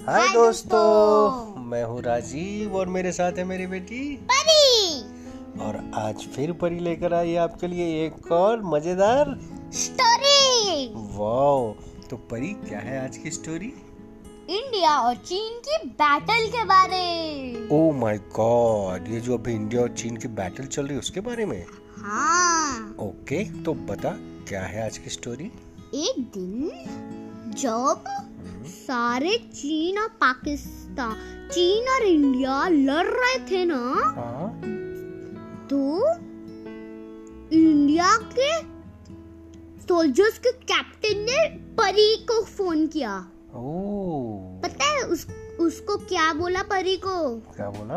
हाय दोस्तों। मैं हूँ राजीव और मेरे साथ है मेरी बेटी। परी। और आज फिर परी लेकर आई आपके लिए एक और मज़ेदार स्टोरी वाओ तो परी क्या है आज की स्टोरी इंडिया और चीन की बैटल के बारे। ओ माय गॉड ये जो अभी इंडिया और चीन की बैटल चल रही है उसके बारे में? हाँ। ओके तो बता क्या है आज की स्टोरी एक दिन जब सारे चीन और पाकिस्तान चीन और इंडिया लड़ रहे थे ना? हाँ। तो इंडिया के सोल्जर्स के कैप्टन ने परी को फ़ोन किया। ओ पता है उस उसको क्या बोला परी को? क्या बोला?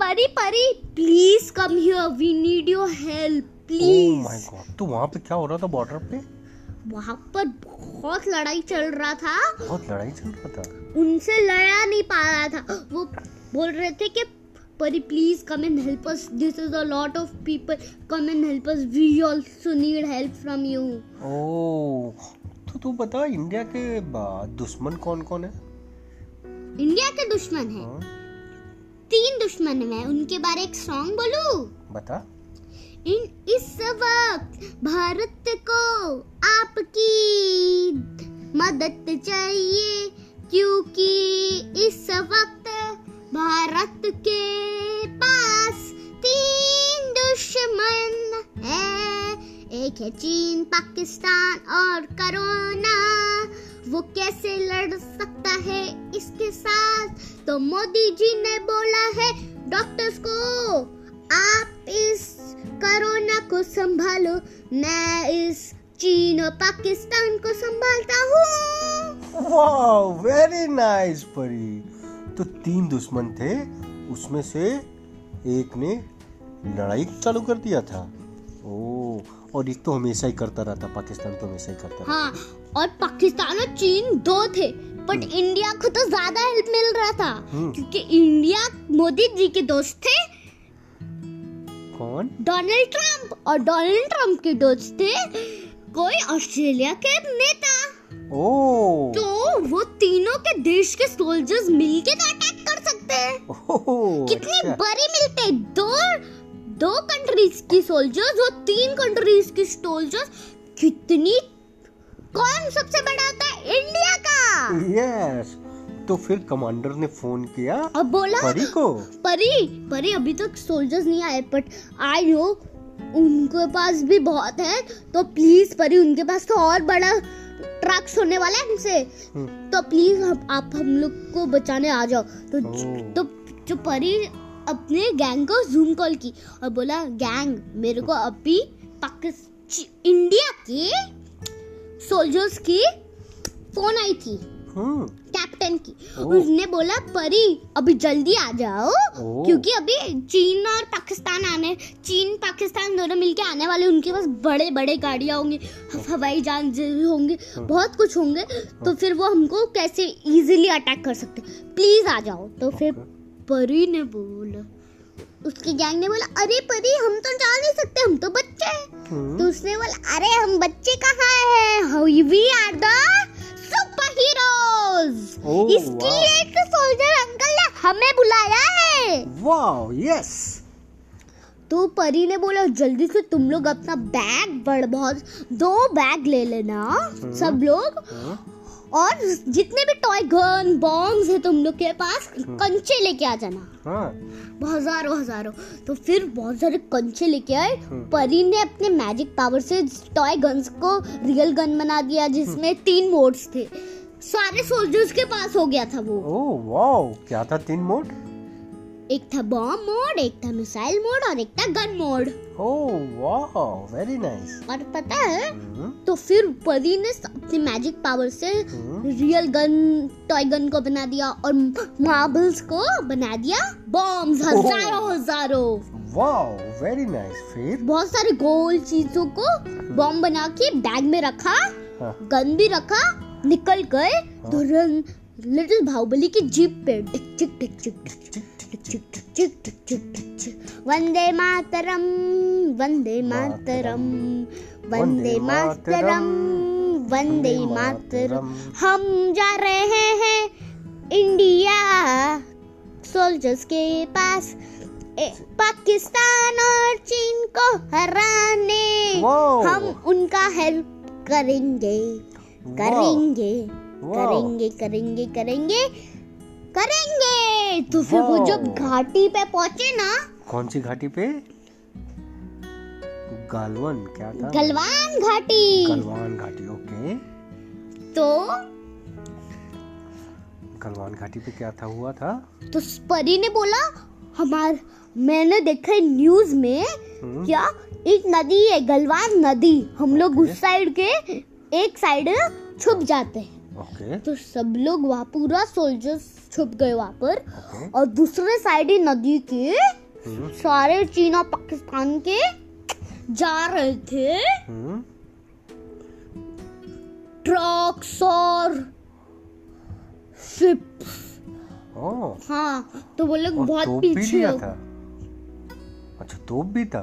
Pari Pari please come here we need your help oh my please God तो वहाँ पे क्या हो रहा था बॉर्डर पे? वहाँ पर बहुत लड़ाई चल रहा था। बहुत लड़ाई चल रहा था? उनसे लड़ा नहीं पा रहा था। वो बोल रहे थे कि Pari please come and help us this is a lot of people come and help us we also need help from you oh तो तू बता इंडिया के दुश्मन कौन कौन है? इंडिया के दुश्मन है। हाँ, तीन दुश्मन है। उनके बारे एक सॉन्ग बोलू? बता। इन इस वक्त भारत को आपकी मदद चाहिए, क्योंकि इस वक्त भारत के पास तीन दुश्मन है। एक है चीन, पाकिस्तान और कोरोना। वो कैसे लड़ सकता है इसके साथ? तो मोदी जी ने बोला है, डॉक्टर्स को आप इस कोरोना को संभालो। मैं इस चीन और पाकिस्तान को संभालता हूँ। वाओ वेरी नाइस परी। तो तीन दुश्मन थे उसमें से एक ने लड़ाई चालू कर दिया था। ओ और एक तो हमेशा ही करता रहता पाकिस्तान तो हमेशा ही करता रहता हाँ और पाकिस्तान और चीन दो थे बट इंडिया को तो ज़्यादा हेल्प मिल रहा था। हम्म। क्योंकि इंडिया मोदी जी के दोस्त थे कौन? Donald Trump. और डोनाल्ड ट्रंप के दोस्त थे कोई ऑस्ट्रेलिया के नेता। ओ। तो वो तीनों के देश के सोल्जर्स मिलके तो अटैक कर सकते हैं। कितनी अच्छा। बड़ी मिलते हैं। दो दो कंट्रीज़ की सोल्जर्स और तीन कंट्रीज़ की सोल्जर्स कितनी कौन सबसे बड़ा होता है? इंडिया का। यस तो फिर कमांडर ने फ़ोन किया और बोला? परी को। परी परी अभी तक सोल्जर्स नहीं आए बट आई नो उनके पास भी बहुत है तो प्लीज़ परी उनके पास तो और बड़ा ट्रक्स होने वाला है हमसे हम्म, तो प्लीज़ हम आप हम लोग को बचाने आ जाओ। तो। तो जो परी अपने गैंग को जूम कॉल की और बोला गैंग मेरे को अभी पाकिस्तान इंडिया के सोल्जर्स की फ़ोन आई थी। हम्म, की। उसने बोला परी अभी जल्दी आ जाओ क्योंकि अभी चीन और पाकिस्तान आने चीन पाकिस्तान दोनों मिलके आने वाले उनके पास बड़े बड़े गाड़ियाँ होंगी हवाई जहाज़ होंगे बहुत कुछ होंगे तो फिर वो हमको कैसे इजीली अटैक कर सकते प्लीज़ आ जाओ। तो फिर परी ने बोला उसके गैंग ने बोला अरे परी हम तो जा नहीं सकते हम तो बच्चे हैं। तो उसने बोला अरे हम बच्चे कहाँ हैं? वी आर द इसके वाह। एक सोल्जर अंकल ने हमें बुलाया है। वाओ यस तो परी ने बोला जल्दी से तुम लोग अपना बैग बड़ बहुत दो बैग ले लेना सब लोग। हम्म, और जितने भी टॉय गन बॉम्ब्स है तुम लोग के पास कंचे लेके आ जाना। हाँ। हज़ारों हज़ारों। तो फिर बहुत सारे कंचे लेके आए। परी ने अपने मैजिक पावर से टॉय गन्स को रियल गन बना दिया जिसमें तीन मोड्स थे। सारे सोल्जर्स के पास हो गया था वो। ओ वाओ क्या था तीन मोड? एक था बॉम्ब मोड एक था मिसाइल मोड और एक था gun mode. Oh wow very nice और पता है तो फिर परी ने अपने मैजिक पावर से हम्म। रियल गन टॉय गन को बना दिया और मार्बल्स को बना दिया। बॉम्ब्स हज़ारों हज़ारों। वाओ वेरी नाइस फिर? बहुत सारे गोल चीज़ों को बॉम्ब बना के बैग में रखा हाँ, गन भी रखा निकल गए तुरंत लिटिल बाहुबली की जीप पे टिक टिक टिक टिक वंदे मातरम वंदे मातरम वंदे मातरम वंदे मातरम। हम जा रहे हैं इंडिया सोल्जर्स के पास। पाकिस्तान और चीन को हराने। हम उनका हेल्प करेंगे। करेंगे करेंगे करेंगे करेंगे करेंगे। तो फिर वो जब घाटी पे पहुँचे ना कौन सी घाटी पे? गालवन क्या था? गलवान घाटी। गलवान घाटी ओके तो गलवान घाटी पे क्या था हुआ था? तो परी ने बोला हमार मैंने देखा है न्यूज़ में हम्म, क्या एक नदी है गलवान नदी। हम लोग उस साइड के एक साइड छुप जाते हैं। ओके। तो सब लोग वहाँ पूरा सोल्जर्स छुप गए वहाँ पर। ओके। और दूसरे साइड ही नदी के हम्म, सारे चीन और पाकिस्तान के जा रहे थे। हम्म, ट्रक्स और शिप ओ। हाँ तो वो लोग बहुत पीछे अच्छा तोप भी था?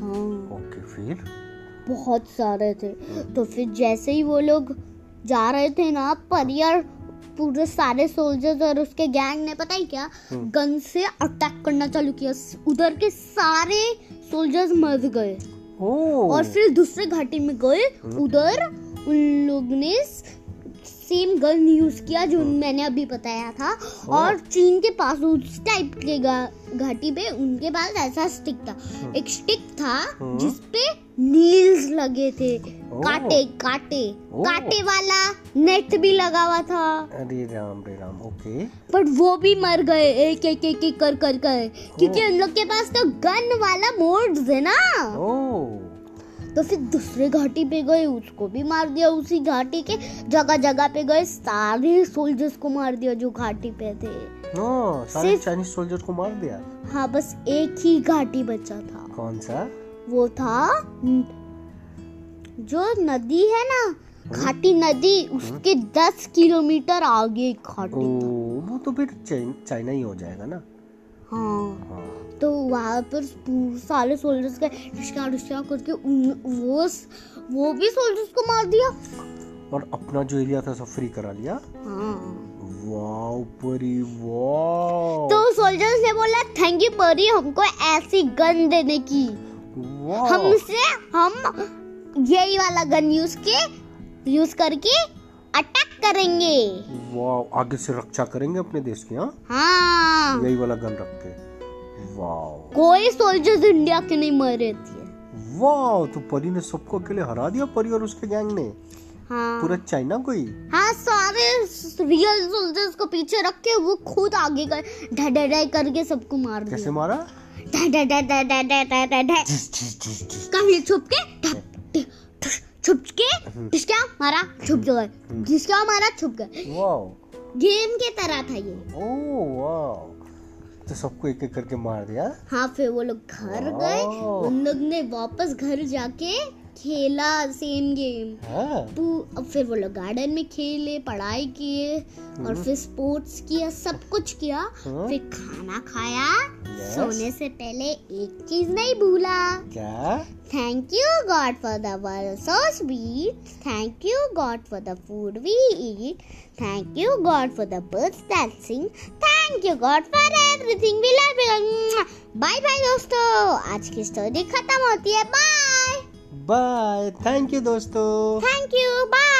हाँ। ओके फिर? बहुत सारे थे। तो फिर जैसे ही वो लोग जा रहे थे ना परियर पूरे सारे सोल्जर्स और उसके गैंग ने पता ही क्या? हम्म। गन से अटैक करना चालू किया। उधर के सारे सोल्जर्स मर गए। और फिर दूसरे घाटी में गए। हम्म। उधर उन लोग ने सेम गन यूज़ किया जो मैंने अभी बताया था। और चीन के पास उस टाइप के घाटी पे उनके पास ऐसा स्टिक था। एक स्टिक था। जिसपे नील्स लगे थे। काटे काटे। काटे वाला नेट भी लगा हुआ था। अरे राम रे राम ओके पर वो भी मर गए। एक एक एक एक कर कर कर। क्योंकि उन लोग के पास तो गन वाला मोड्स है ना। ओ। तो फिर दूसरे घाटी पे गए उसको भी मार दिया उसी घाटी के। जगह जगह पे गए सारे सोल्जर्स को मार दिया जो घाटी पे थे। नो सारे चाइनीज़ सोल्जर को मार दिया? हाँ बस एक ही घाटी बचा था। कौन सा? वो था जो नदी है ना घाटी नदी उसके दस किलोमीटर आगे ओ घाटी वो तो फिर चाइना ही हो जाएगा ना। हाँ। हाँ। तो वहाँ पर सारे सोल्जर्स के डिस्का डिस्का करके वो वो भी सोल्जर्स को मार दिया। और अपना जो एरिया था सब फ्री करा लिया? हाँ। वाओ परी वाओ तो सोल्जर्स ने बोला थैंक यू परी हमको ऐसी गन देने की। हमसे हम यही वाला गन यूज़ के यूज़ करके अटैक करेंगे। वाओ आगे से रक्षा करेंगे अपने देश की हाँ? हाँ। यही वाला गन रख के। कोई सोल्जर्स इंडिया के नहीं मरे थे। वाओ तो परी ने सबको अकेले हरा दिया परी और उसके गैंग ने? हाँ। पूरा चाइना को ही हाँ सारे रियल सोल्जर्स को पीछे रख के वो खुद आगे कर ढड़ाई करके सबको मार दिया। कैसे मारा? कहीं छुप के छुप के हम्म। किसका मारा छुप गए। हम्म। किसका मारा छुप गए। गेम के तरह था ये। Oh wow. तो सबको एक एक करके मार दिया। हाँ फिर वो लोग घर गए। उन लोग ने वापस घर जाके खेला सेम गेम हाँ। अब फिर वो लोग गार्डन में खेले पढ़ाई किए और फिर स्पोर्ट्स किया सब कुछ किया। हाँ। फिर खाना खाया। सोने से पहले एक चीज़ नहीं भूला। क्या? Thank you God for the world so sweet thank you God for the food we eat thank you God for the birds that sing thank you God for everything we love you bye bye दोस्तों. आज की story खत्म होती है. Bye bye thank you दोस्तों. Thank you bye